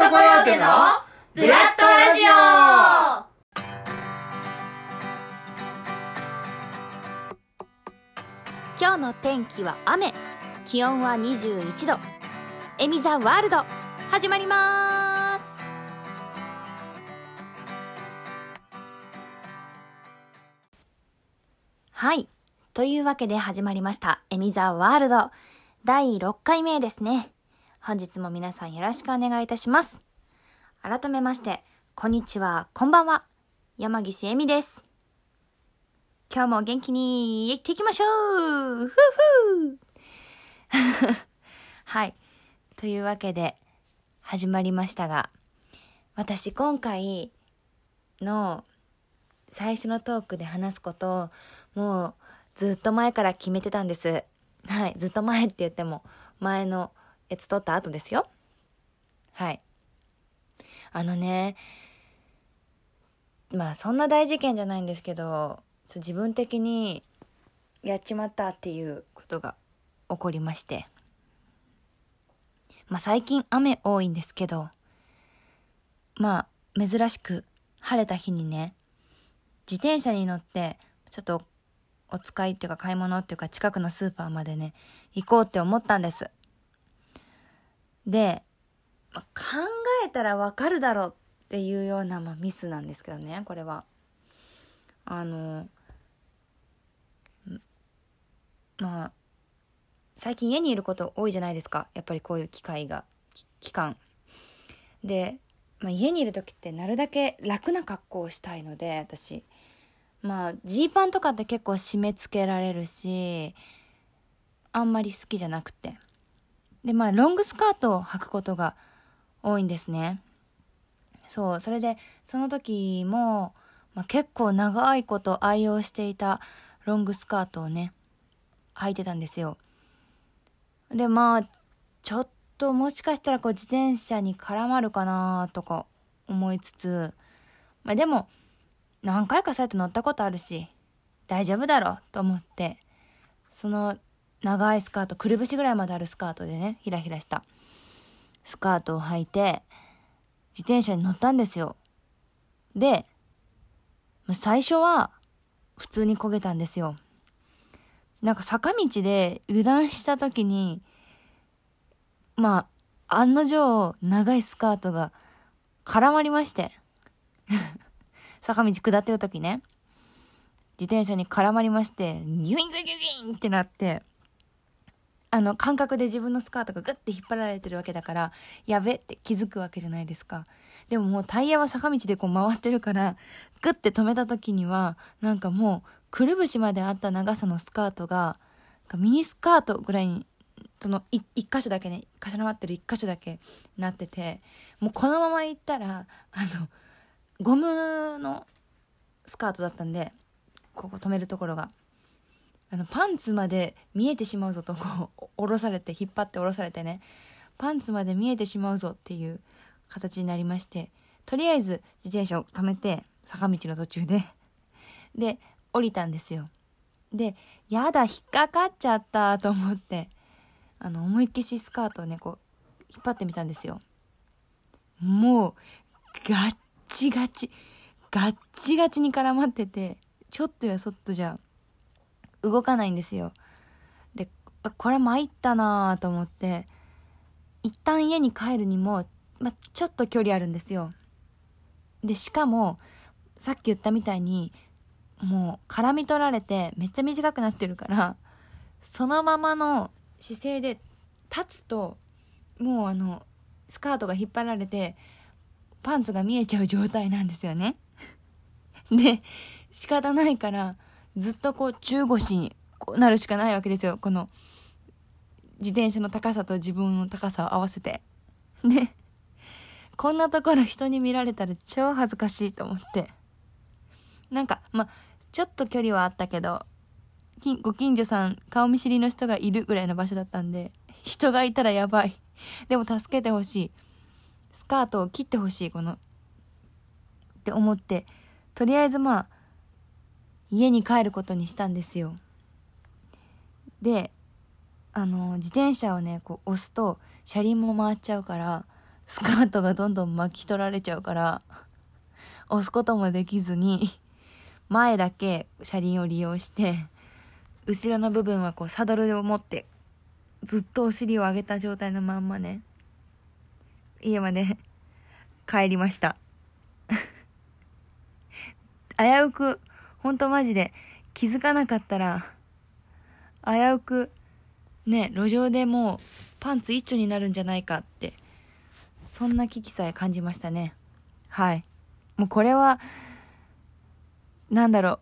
トコヨーテのブラッドラジオ。今日の天気は雨。気温は21度。エミザワールド。始まります。はい。というわけで始まりました。エミザワールド。第6回目ですね。本日も皆さんよろしくお願いいたします改めましてこんにちはこんばんは山岸恵美です今日も元気に行っていきましょうふふ はい。というわけで、始まりましたが、私今回の最初のトークで話すことを、もうずっと前から決めてたんです。はい。ずっと前って言っても、前のやつ撮った後ですよ。はい。あのね、まあそんな大事件じゃないんですけど、自分的にやっちまったっていうことが起こりまして。まあ最近雨多いんですけど、まあ珍しく晴れた日にね、自転車に乗ってちょっとお使いっていうか買い物っていうか近くのスーパーまでね、行こうって思ったんです。で、ま考えたらわかるだろうっていうような、まあ、ミスなんですけどね、これは。あの、まあ、最近家にいること多いじゃないですか。やっぱりこういう機会が、期間。で、まあ、家にいる時ってなるだけ楽な格好をしたいので、私。まあ、ジーパンとかって結構締め付けられるし、あんまり好きじゃなくて。で、まあ、ロングスカートを履くことが多いんですね。そう、それで、その時も、まあ、結構長いこと愛用していたロングスカートをね、履いてたんですよ。で、まあ、ちょっともしかしたらこう自転車に絡まるかなとか思いつつ、まあでも、何回かそうやって乗ったことあるし、大丈夫だろうと思って、その長いスカート、くるぶしぐらいまであるスカートでね、ひらひらしたスカートを履いて、自転車に乗ったんですよ。で、最初は普通に焦げたんですよ。なんか坂道で油断した時に、まあ、案の定長いスカートが絡まりまして。坂道下ってる時ね。自転車に絡まりまして、ギュインギュインギュインってなって、あの、感覚で自分のスカートがグッて引っ張られてるわけだから、やべって気づくわけじゃないですか。でももうタイヤは坂道でこう回ってるから、グッて止めた時には、なんかもう、くるぶしまであった長さのスカートが、ミニスカートぐらいに、その、一箇所だけね、重なってる一箇所だけなってて、もうこのまま行ったら、あの、ゴムのスカートだったんで、ここ止めるところが。あの、パンツまで見えてしまうぞと、こう、下ろされて、引っ張って下ろされてね、パンツまで見えてしまうぞっていう形になりまして、とりあえず自転車を止めて、坂道の途中で、で、降りたんですよ。で、やだ、引っかかっちゃったと思って、あの、思いっきしスカートをね、こう、引っ張ってみたんですよ。もう、ガッチガチ、ガッチガチに絡まってて、ちょっとやそっとじゃ、動かないんですよ。で、これ参ったなぁと思って、一旦家に帰るにも、ま、ちょっと距離あるんですよ。で、しかも、さっき言ったみたいに、もう絡み取られてめっちゃ短くなってるから、そのままの姿勢で立つと、もうあの、スカートが引っ張られて、パンツが見えちゃう状態なんですよね。で、仕方ないから、ずっとこう中腰になるしかないわけですよ。この、自転車の高さと自分の高さを合わせて。で、こんなところ人に見られたら超恥ずかしいと思って。なんか、ま、ちょっと距離はあったけど、ご近所さん、顔見知りの人がいるぐらいの場所だったんで、人がいたらやばい。でも助けてほしい。スカートを切ってほしい、この。って思って、とりあえずまあ、家に帰ることにしたんですよ。で、あの、自転車をね、こう押すと、車輪も回っちゃうから、スカートがどんどん巻き取られちゃうから、押すこともできずに、前だけ車輪を利用して、後ろの部分はこうサドルを持って、ずっとお尻を上げた状態のまんまね、家まで帰りました。危うく、ほんとマジで気づかなかったら、危うく、ね、路上でもうパンツ一丁になるんじゃないかって、そんな危機さえ感じましたね。はい。もうこれは、なんだろう。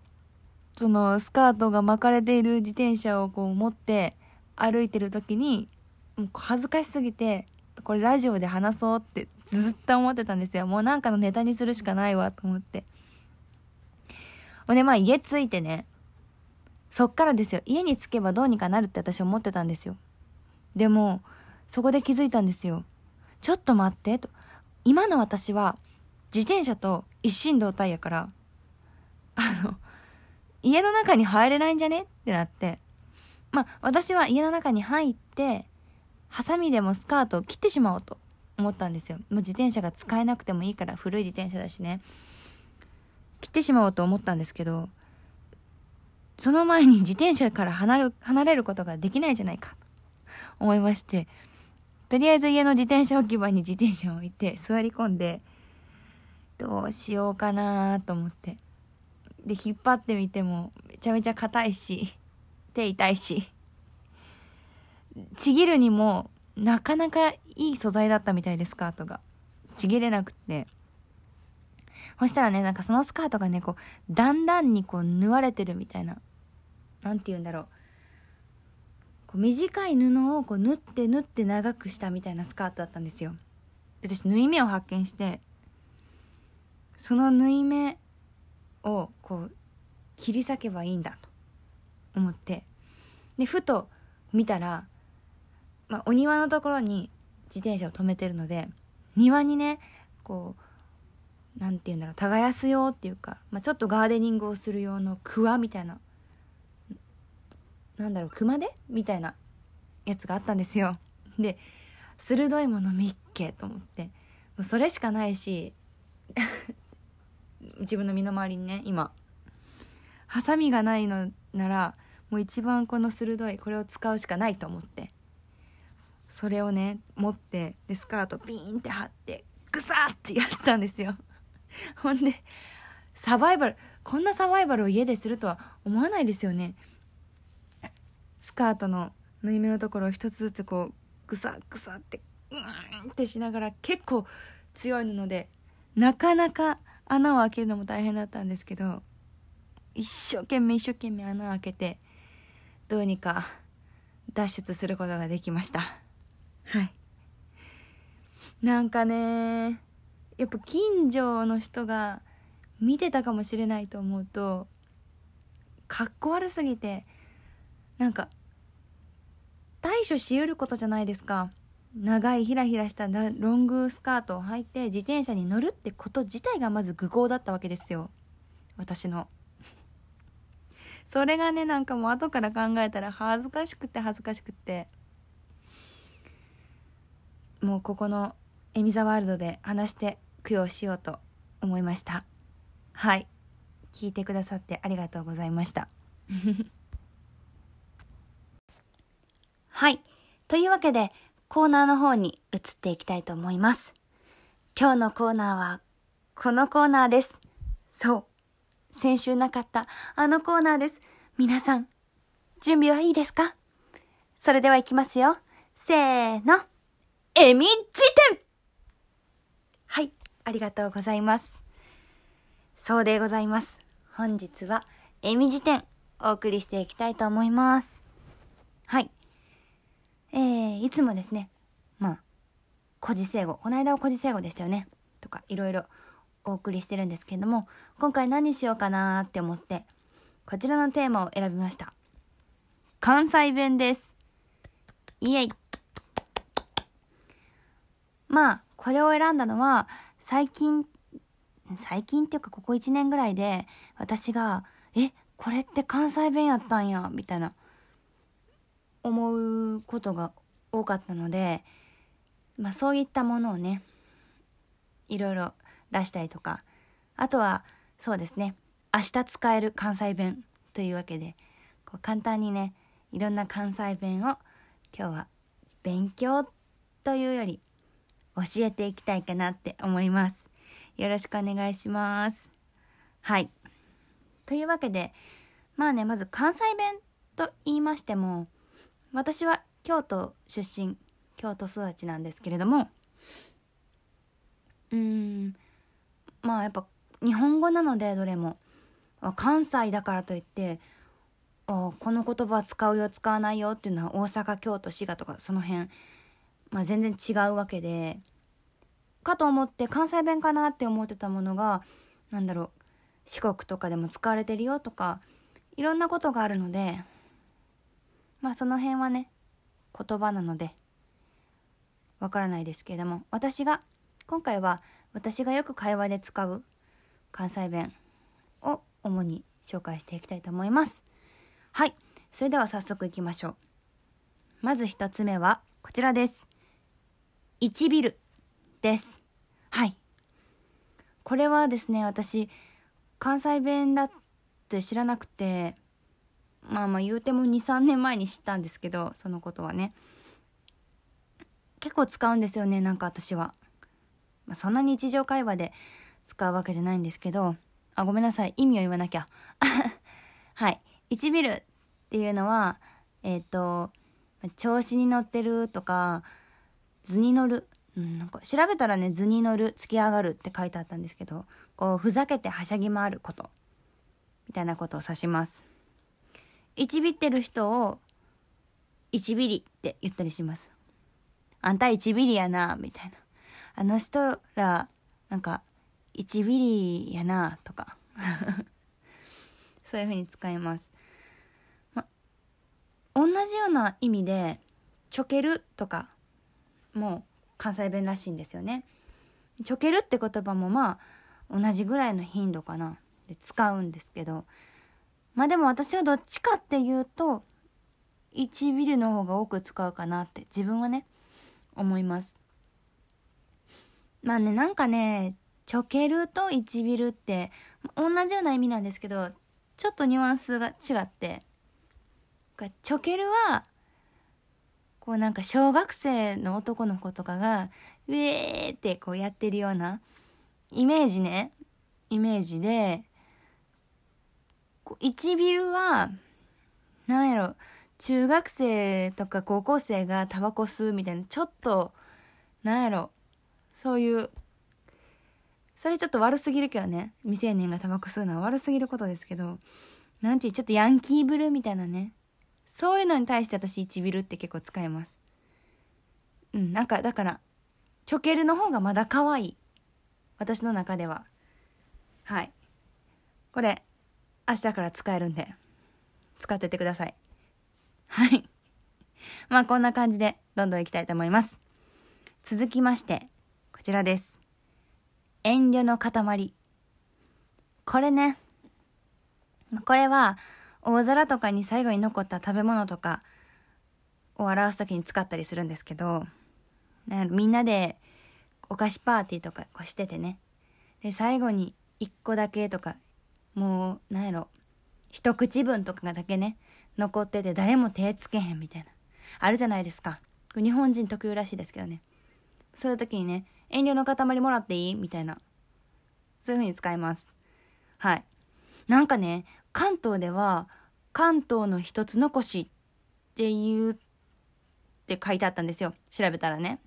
そのスカートが巻かれている自転車をこう持って歩いてる時に、もう恥ずかしすぎて、これラジオで話そうってずっと思ってたんですよ。もうなんかのネタにするしかないわと思って。ほんでまあ家着いてね、そっからですよ。家に着けばどうにかなるって私思ってたんですよ。でも、そこで気づいたんですよ。ちょっと待って、と。今の私は、自転車と一心同体やから、あの、家の中に入れないんじゃねってなって。まあ、私は家の中に入って、ハサミでもスカートを切ってしまおうと思ったんですよ。もう自転車が使えなくてもいいから、古い自転車だしね。切ってしまおうと思ったんですけど、その前に自転車から離る、離れることができないじゃないか、と思いまして、とりあえず家の自転車置き場に自転車を置いて座り込んで、どうしようかなと思って。で、引っ張ってみてもめちゃめちゃ硬いし、手痛いし、ちぎるにもなかなかいい素材だったみたいで、スカートが。ちぎれなくて。そしたらね、なんかそのスカートがね、こう、だんだんにこう、縫われてるみたいな。なんて言うんだろう。こう短い布をこう縫って縫って長くしたみたいなスカートだったんですよ。で私、縫い目を発見して、その縫い目をこう、切り裂けばいいんだと思って。で、ふと見たら、まあ、お庭のところに自転車を止めてるので、庭にね、こう、なんて言うんだろう耕す用っていうか、まあ、ちょっとガーデニングをする用のクワみたいななんだろう熊手みたいなやつがあったんですよ。で鋭いもの見っけと思ってもうそれしかないし 自分の身の回りにね今ハサミがないのならもう一番この鋭いこれを使うしかないと思ってそれをね持ってでスカートピーンって貼ってグサッてやったんですよ。ほんで、サバイバル、こんなサバイバルを家でするとは思わないですよね。スカートの縫い目のところを一つずつこう、ぐさぐさって、うーんってしながら結構強い布で、なかなか穴を開けるのも大変だったんですけど、一生懸命一生懸命穴を開けて、どうにか脱出することができました。はい。なんかねやっぱ近所の人が見てたかもしれないと思うとかっこ悪すぎてなんか対処しうることじゃないですか。長いひらひらしたロングスカートを履いて自転車に乗るってこと自体がまず愚行だったわけですよ。私の。それがねなんかもう後から考えたら恥ずかしくて恥ずかしくって。もうここのエミザワールドで話して供養しようと思いました。はい。聞いてくださってありがとうございました。はい。というわけでコーナーの方に移っていきたいと思います。今日のコーナーはこのコーナーです。そう。先週なかったあのコーナーです。皆さん準備はいいですか？それでは行きますよ。せーの。えみ辞典、ありがとうございます。そうでございます。本日は、えみ辞典、お送りしていきたいと思います。はい。えー、いつもですね、まあ、古事成語、この間は古事成語でしたよね。とか、いろいろお送りしてるんですけれども、今回何しようかなーって思って、こちらのテーマを選びました。関西弁です。イエイ。まあ、これを選んだのは、最近、最近っていうかここ1年ぐらいで、私が、え、これって関西弁やったんや、みたいな、思うことが多かったので、まあそういったものをね、いろいろ出したりとかあとはそうですね明日使える関西弁というわけでこう簡単にねいろんな関西弁を今日は勉強というより教えていきたいかなって思います。よろしくお願いします。はい。というわけで、まあね、まず関西弁と言いましても、私は京都出身、京都育ちなんですけれども、うーん、まあやっぱ日本語なのでどれも、関西だからといって、あこの言葉使うよ使わないよっていうのは大阪京都滋賀とかその辺、まあ、全然違うわけでかと思って関西弁かなって思ってたものが何だろう四国とかでも使われてるよとかいろんなことがあるのでまあその辺はね言葉なのでわからないですけれども私が今回は私がよく会話で使う関西弁を主に紹介していきたいと思います。はい。それでは早速いきましょう。まず一つ目はこちらです。1ビルです。はい。これはですね、私、関西弁だって知らなくて、まあまあ言うても2、3年前に知ったんですけど、そのことはね。結構使うんですよね、なんか私は。まあ、そんな日常会話で使うわけじゃないんですけど、あ、ごめんなさい。意味を言わなきゃ。はい。1ビルっていうのは、えっ、ー、と、調子に乗ってるとか、図に乗る。うん、なんか調べたらね、図に乗る、突き上がるって書いてあったんですけど、こう、ふざけてはしゃぎ回ること。みたいなことを指します。1ビってる人を、1ビリって言ったりします。あんた1ビリやな、みたいな。あの人ら、なんか、1ビリやな、とか。そういう風に使います。ま、同じような意味で、ちょけるとかも関西弁らしいんですよね。ちょけるって言葉もまあ同じぐらいの頻度かなで使うんですけどまあでも私はどっちかっていうと1ビルの方が多く使うかなって自分はね思います。まあねなんかねちょけると1ビルって同じような意味なんですけどちょっとニュアンスが違って、チョケルは、こうなんか小学生の男の子とかが、ウェーってこうやってるようなイメージね。イメージで、1ビルは、なんやろ、中学生とか高校生がタバコ吸うみたいな、ちょっと、なんやろ、そういうそれちょっと悪すぎるけどね。未成年がタバコ吸うのは悪すぎることですけど、なんていう、ちょっとヤンキーブルーみたいなね。そういうのに対して私1ビルって結構使えます。うん、なんか、だから、チョケルの方がまだ可愛い。私の中では。はい。これ、明日から使えるんで、使っててください。はい。まあこんな感じで、どんどんいきたいと思います。続きまして、こちらです。遠慮の塊。これね。これは、大皿とかに最後に残った食べ物とかを表す時に使ったりするんですけど、みんなでお菓子パーティーとかこうしててね。で、最後に一個だけとか、もう、なんやろ、一口分とかがだけね、残ってて誰も手つけへんみたいな。あるじゃないですか。日本人特有らしいですけどね。そういう時にね、遠慮の塊もらっていい？みたいな。そういう風に使います。はい。なんかね、関東では、関東の一つ残しって言うって書いてあったんですよ。調べたらね。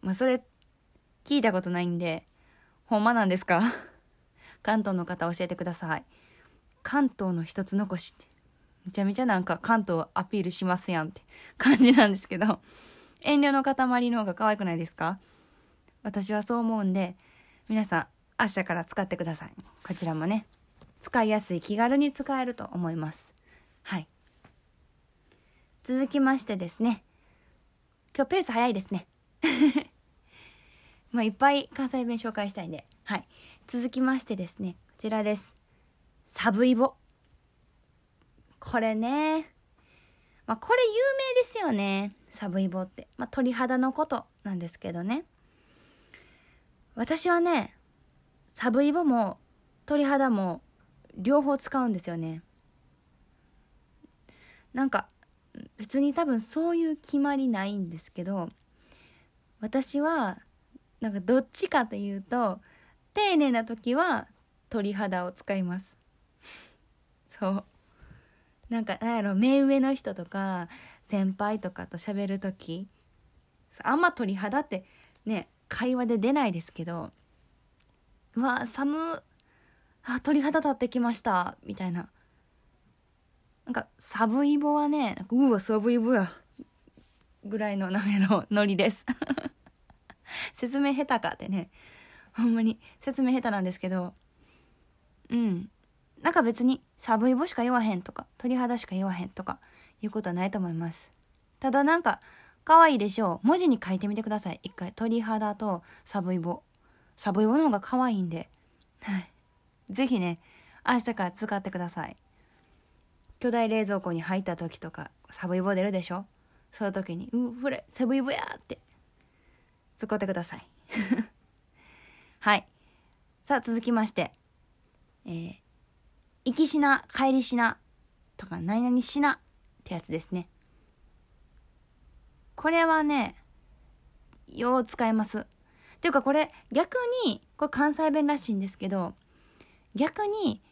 まあ、それ、聞いたことないんで、ほんまなんですか？関東の方教えてください。関東の一つ残しって。めちゃめちゃなんか関東アピールしますやんって 感じなんですけど、遠慮の塊の方が可愛くないですか？私はそう思うんで、皆さん明日から使ってください。こちらもね、使いやすい気軽に使えると思います。はい。続きましてですね、今日ペース早いですね。まあいっぱい関西弁紹介したいんで、はい。続きましてですね、こちらです。サブイボ。これね、まあこれ有名ですよね。サブイボって。まあ鳥肌のことなんですけどね。私はね、サブイボも鳥肌も両方使うんですよね。なんか別に多分そういう決まりないんですけど私はなんかどっちかというと丁寧な時は鳥肌を使いますそうなんかなんやろ目上の人とか先輩とかと喋る時あんま鳥肌ってね会話で出ないですけどうわ寒あ鳥肌立ってきました。みたいな。なんかサブイボはねうわサブイボや。ぐらいの名前のノリです。説明下手かってね。ほんまに説明下手なんですけど。うん。なんか別にサブイボしか言わへんとか鳥肌しか言わへんとかいうことはないと思います。ただなんか可愛いでしょう。文字に書いてみてください。一回。鳥肌とサブイボ。サブイボの方が可愛いんで。はい。是非ね明日から使ってください。巨大冷蔵庫に入った時とかサブイボ出るでしょ？その時に「うこれサブイボや!」って使ってください。はい。さあ続きまして。えー、行きしな帰りしなとか何々しなってやつですね。これはねよう使えます。っていうかこれ逆にこれ関西弁らしいんですけど逆に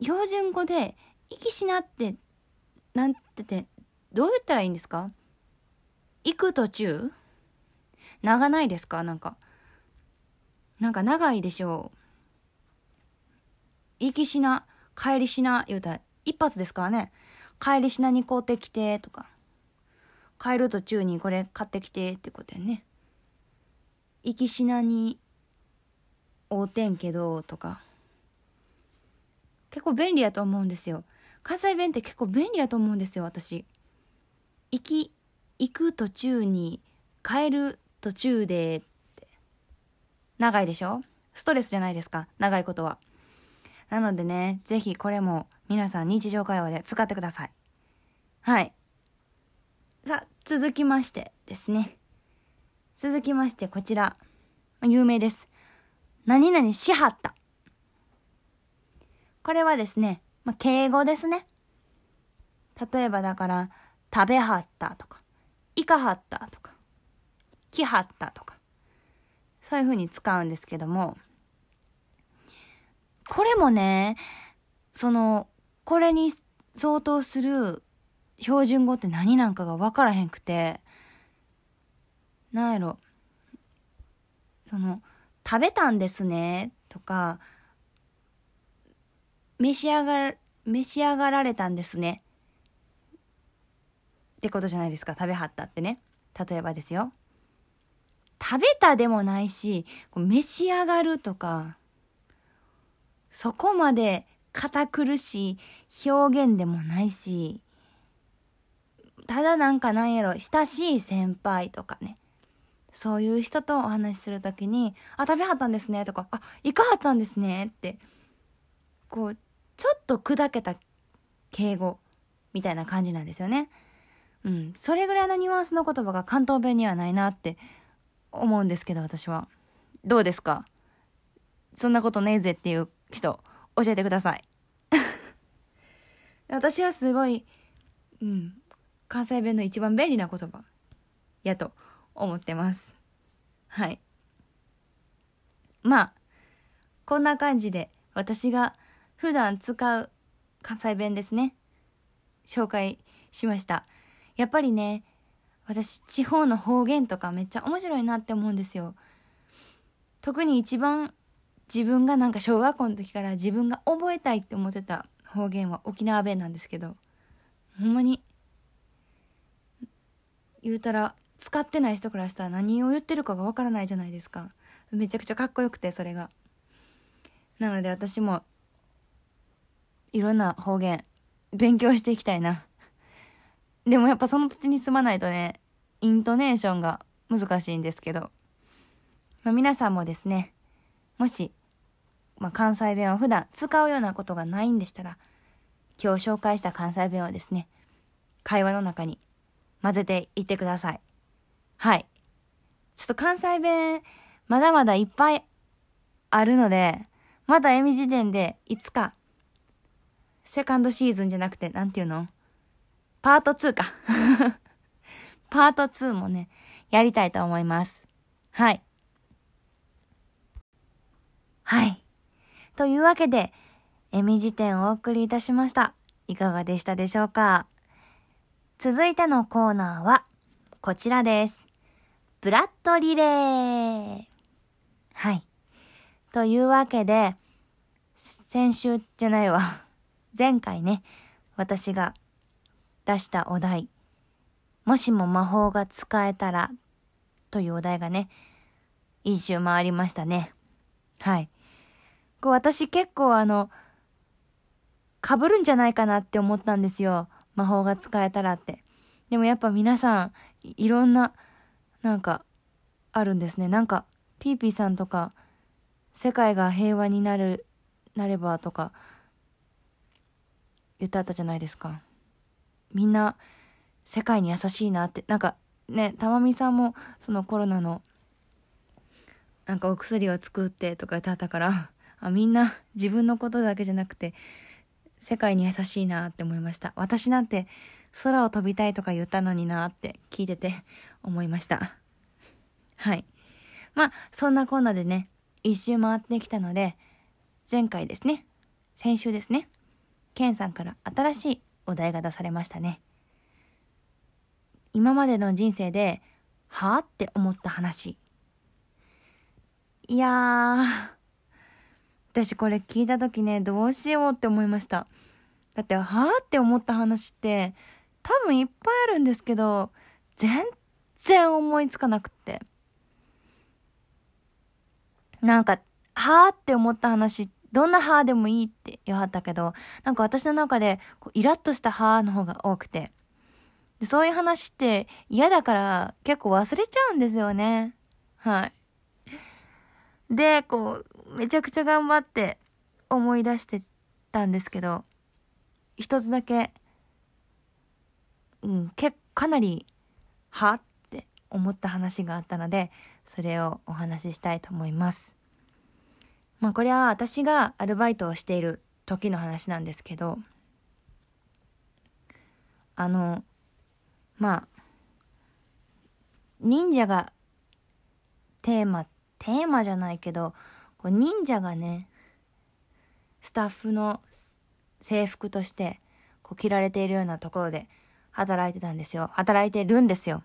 標準語で行きしなってなんててどう言ったらいいんですか？行く途中？長ないですか？なんか。なんか長いでしょう。行きしな帰りしな言うたら一発ですからね。帰りしなに買うてきてとか。帰る途中にこれ買ってきてってことやね。行きしなに会うてんけどとか。結構便利やと思うんですよ。関西弁って結構便利やと思うんですよ私。行き行く途中に帰る途中でって。長いでしょ？ストレスじゃないですか長いことは。なのでね是非これも皆さん日常会話で使ってください。はい。さあ続きましてですね。続きましてこちら。有名です。何々しはった。これはですねまあ、敬語ですね。例えばだから、食べはったとか、いかはったとか、来はったとか、そういう風に使うんですけども、これもね、その、これに相当する標準語って何なんかが分からへんくて、なんやろ、その、食べたんですね、とか、召し上が、召し上がられたんですね。ってことじゃないですか。食べはったってね。例えばですよ。食べたでもないし、召し上がるとか、そこまで堅苦しい表現でもないし、ただなんかなんやろ、親しい先輩とかね。そういう人とお話しするときに、あ、食べはったんですねとか、あ、いかはったんですねって、こう、ちょっと砕けた敬語みたいな感じなんですよね。うん。それぐらいのニュアンスの言葉が関東弁にはないなって思うんですけど、私は。どうですか？そんなことねえぜっていう人、教えてください。私はすごい、うん、関西弁の一番便利な言葉やと思ってます。はい。まあ、こんな感じで私が普段使う関西弁ですね。紹介しました。やっぱりね、私、地方の方言とかめっちゃ面白いなって思うんですよ。特に一番自分がなんか小学校の時から自分が覚えたいって思ってた方言は沖縄弁なんですけど、ほんまに、言うたら使ってない人からしたら何を言ってるかがわからないじゃないですか。めちゃくちゃかっこよくて、それが。なので私もいろんな方言勉強していきたいな。でもやっぱその土地に住まないとね、イントネーションが難しいんですけど、まあ、皆さんもですね、もし、まあ、関西弁を普段使うようなことがないんでしたら、今日紹介した関西弁をですね、会話の中に混ぜていってください。はい。ちょっと関西弁、まだまだいっぱいあるので、まだエミ時点でいつか、セカンドシーズンじゃなくて、なんていうの？パート2か。パート2もね、やりたいと思います。はい。はい。というわけで、エミ辞典をお送りいたしました。いかがでしたでしょうか？続いてのコーナーは、こちらです。ブラッドリレー。はい。というわけで、先週じゃないわ。前回ね、私が出したお題、もしも魔法が使えたら、というお題がね、一周回りましたね。はい。こう私結構あの、被るんじゃないかなって思ったんですよ。魔法が使えたらって。でもやっぱ皆さん、いろんな、なんか、あるんですね。なんか、ピーピーさんとか、世界が平和になる、なればとか、言ってあったじゃないですか。みんな、世界に優しいなって、なんか、ね、たまみさんも、そのコロナの、なんかお薬を作ってとか言ってあったから、あ、みんな自分のことだけじゃなくて、世界に優しいなって思いました。私なんて空を飛びたいとか言ったのになって聞いてて思いました。はい。まあ、そんなこんなでね、一周回ってきたので、前回ですね、先週ですね、ケンさんから新しいお題が出されましたね。今までの人生で、はぁって思った話。いやー、私これ聞いた時ね、どうしようって思いました。だって、はぁって思った話って、多分いっぱいあるんですけど、全然思いつかなくって。なんか、はぁって思った話って、どんなはぁでもいいって言わったけど、なんか私の中で、こうイラッとしたはぁの方が多くて。でそういう話って嫌だから結構忘れちゃうんですよね。はい。で、こう、めちゃくちゃ頑張って思い出してたんですけど、一つだけ、うん、結構かなり、はって思った話があったので、それをお話ししたいと思います。まあこれは私がアルバイトをしている時の話なんですけど、あの、まあ、忍者がテーマテーマじゃないけど、こう忍者がね、スタッフの制服としてこう着られているようなところで働いてたんですよ。働いてるんですよ。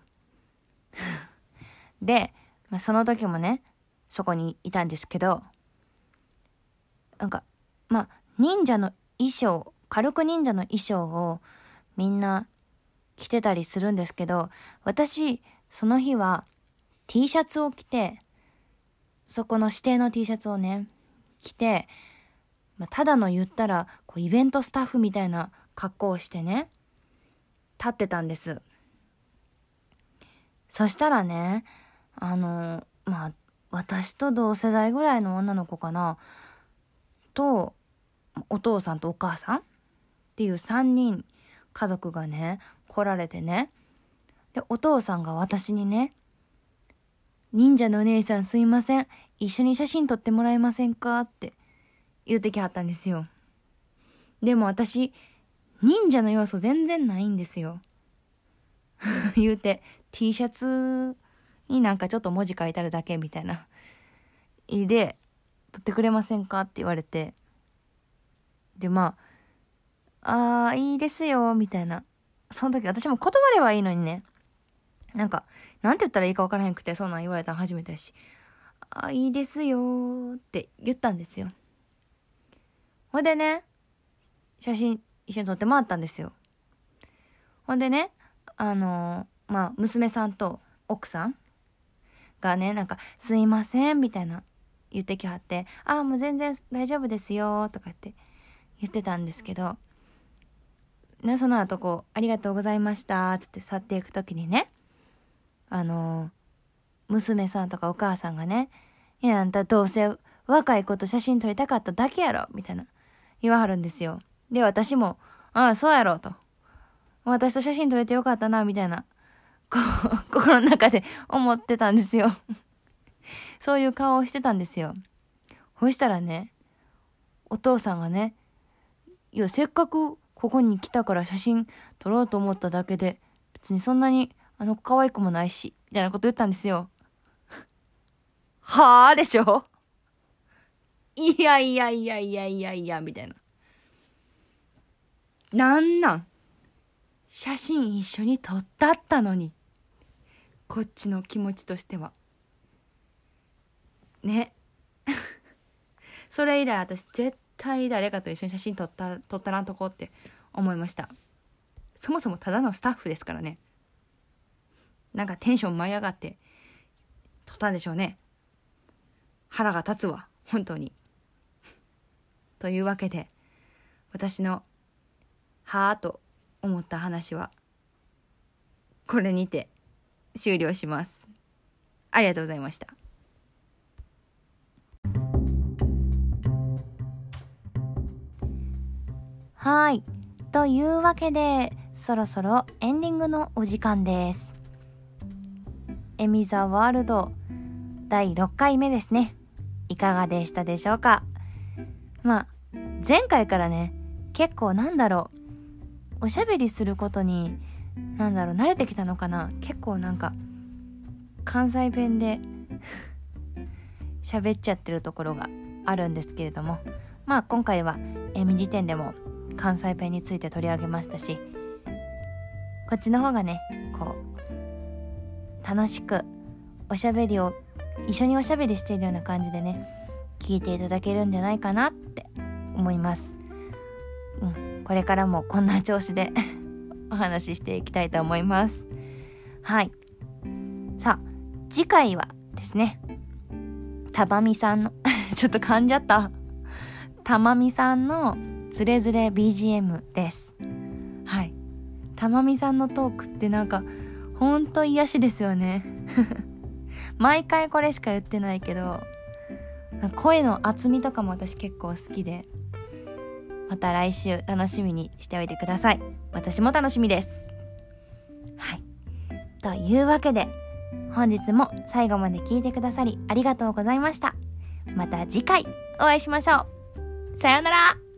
で、まあ、その時もね、そこにいたんですけど、なんか、まあ、忍者の衣装、軽く忍者の衣装をみんな着てたりするんですけど、私、その日は T シャツを着て、そこの指定の T シャツをね、着て、まあ、ただの言ったら、こう、イベントスタッフみたいな格好をしてね、立ってたんです。そしたらね、あの、まあ、私と同世代ぐらいの女の子かな、と、お父さんとお母さんっていう3人家族がね、来られてね。で、お父さんが私にね、忍者のお姉さんすいません。一緒に写真撮ってもらえませんか？って言うてきはったんですよ。でも私、忍者の要素全然ないんですよ。言うて、T シャツになんかちょっと文字書いてあるだけみたいな。で、撮ってくれませんか？って言われて。で、まあ、ああ、いいですよ、みたいな。その時私も断ればいいのにね。なんか、なんて言ったらいいかわからへんくて、そんなん言われたの初めてだし、あ、いいですよって言ったんですよ。ほんでね、写真一緒に撮ってもらったんですよ。ほんでね、あのー、まあ、娘さんと奥さんがね、なんか、すいません、みたいな言ってきはって、ああ、もう全然大丈夫ですよ、とかって言ってたんですけど、ね、その後こう、ありがとうございました、つって去っていくときにね、あの、娘さんとかお母さんがね、いや、あんたどうせ若い子と写真撮りたかっただけやろ、みたいな言わはるんですよ。で、私も、ああ、そうやろ、と。私と写真撮れてよかったな、みたいな、こう、心の中で思ってたんですよ。そういう顔をしてたんですよ。そしたらね、お父さんがね、いや、せっかくここに来たから写真撮ろうと思っただけで、別にそんなに、あの、可愛くもないし、みたいなこと言ったんですよ。はあ？でしょ？いやいやいやいやいやいや、みたいな。なんなん？写真一緒に撮ったったのに。こっちの気持ちとしては。ね。それ以来私絶対誰かと一緒に写真撮った撮ったらんとこって思いました。そもそもただのスタッフですからね。なんかテンション舞い上がって撮ったんでしょうね。腹が立つわ本当に。というわけで私のはあと思った話はこれにて終了します。ありがとうございました。はい。というわけで、そろそろエンディングのお時間です。エミザワールド第6回目ですね。いかがでしたでしょうか？まあ、前回からね、結構なんだろう、おしゃべりすることに、なんだろう、慣れてきたのかな？結構なんか、関西弁で 喋っちゃってるところがあるんですけれども、まあ今回はエミ時点でも関西弁について取り上げましたしこっちの方がねこう楽しくおしゃべりを一緒におしゃべりしているような感じでね聞いていただけるんじゃないかなって思います。うんこれからもこんな調子で お話ししていきたいと思います。はい。さあ次回はですねたばみさんの ちょっと噛んじゃった。たまみさんのつれづれ BGM です。はい。たまみさんのトークってなんか、ほんと癒しですよね。毎回これしか言ってないけど、声の厚みとかも私結構好きで、また来週楽しみにしておいてください。私も楽しみです。はい。というわけで、本日も最後まで聞いてくださりありがとうございました。また次回お会いしましょう。さようなら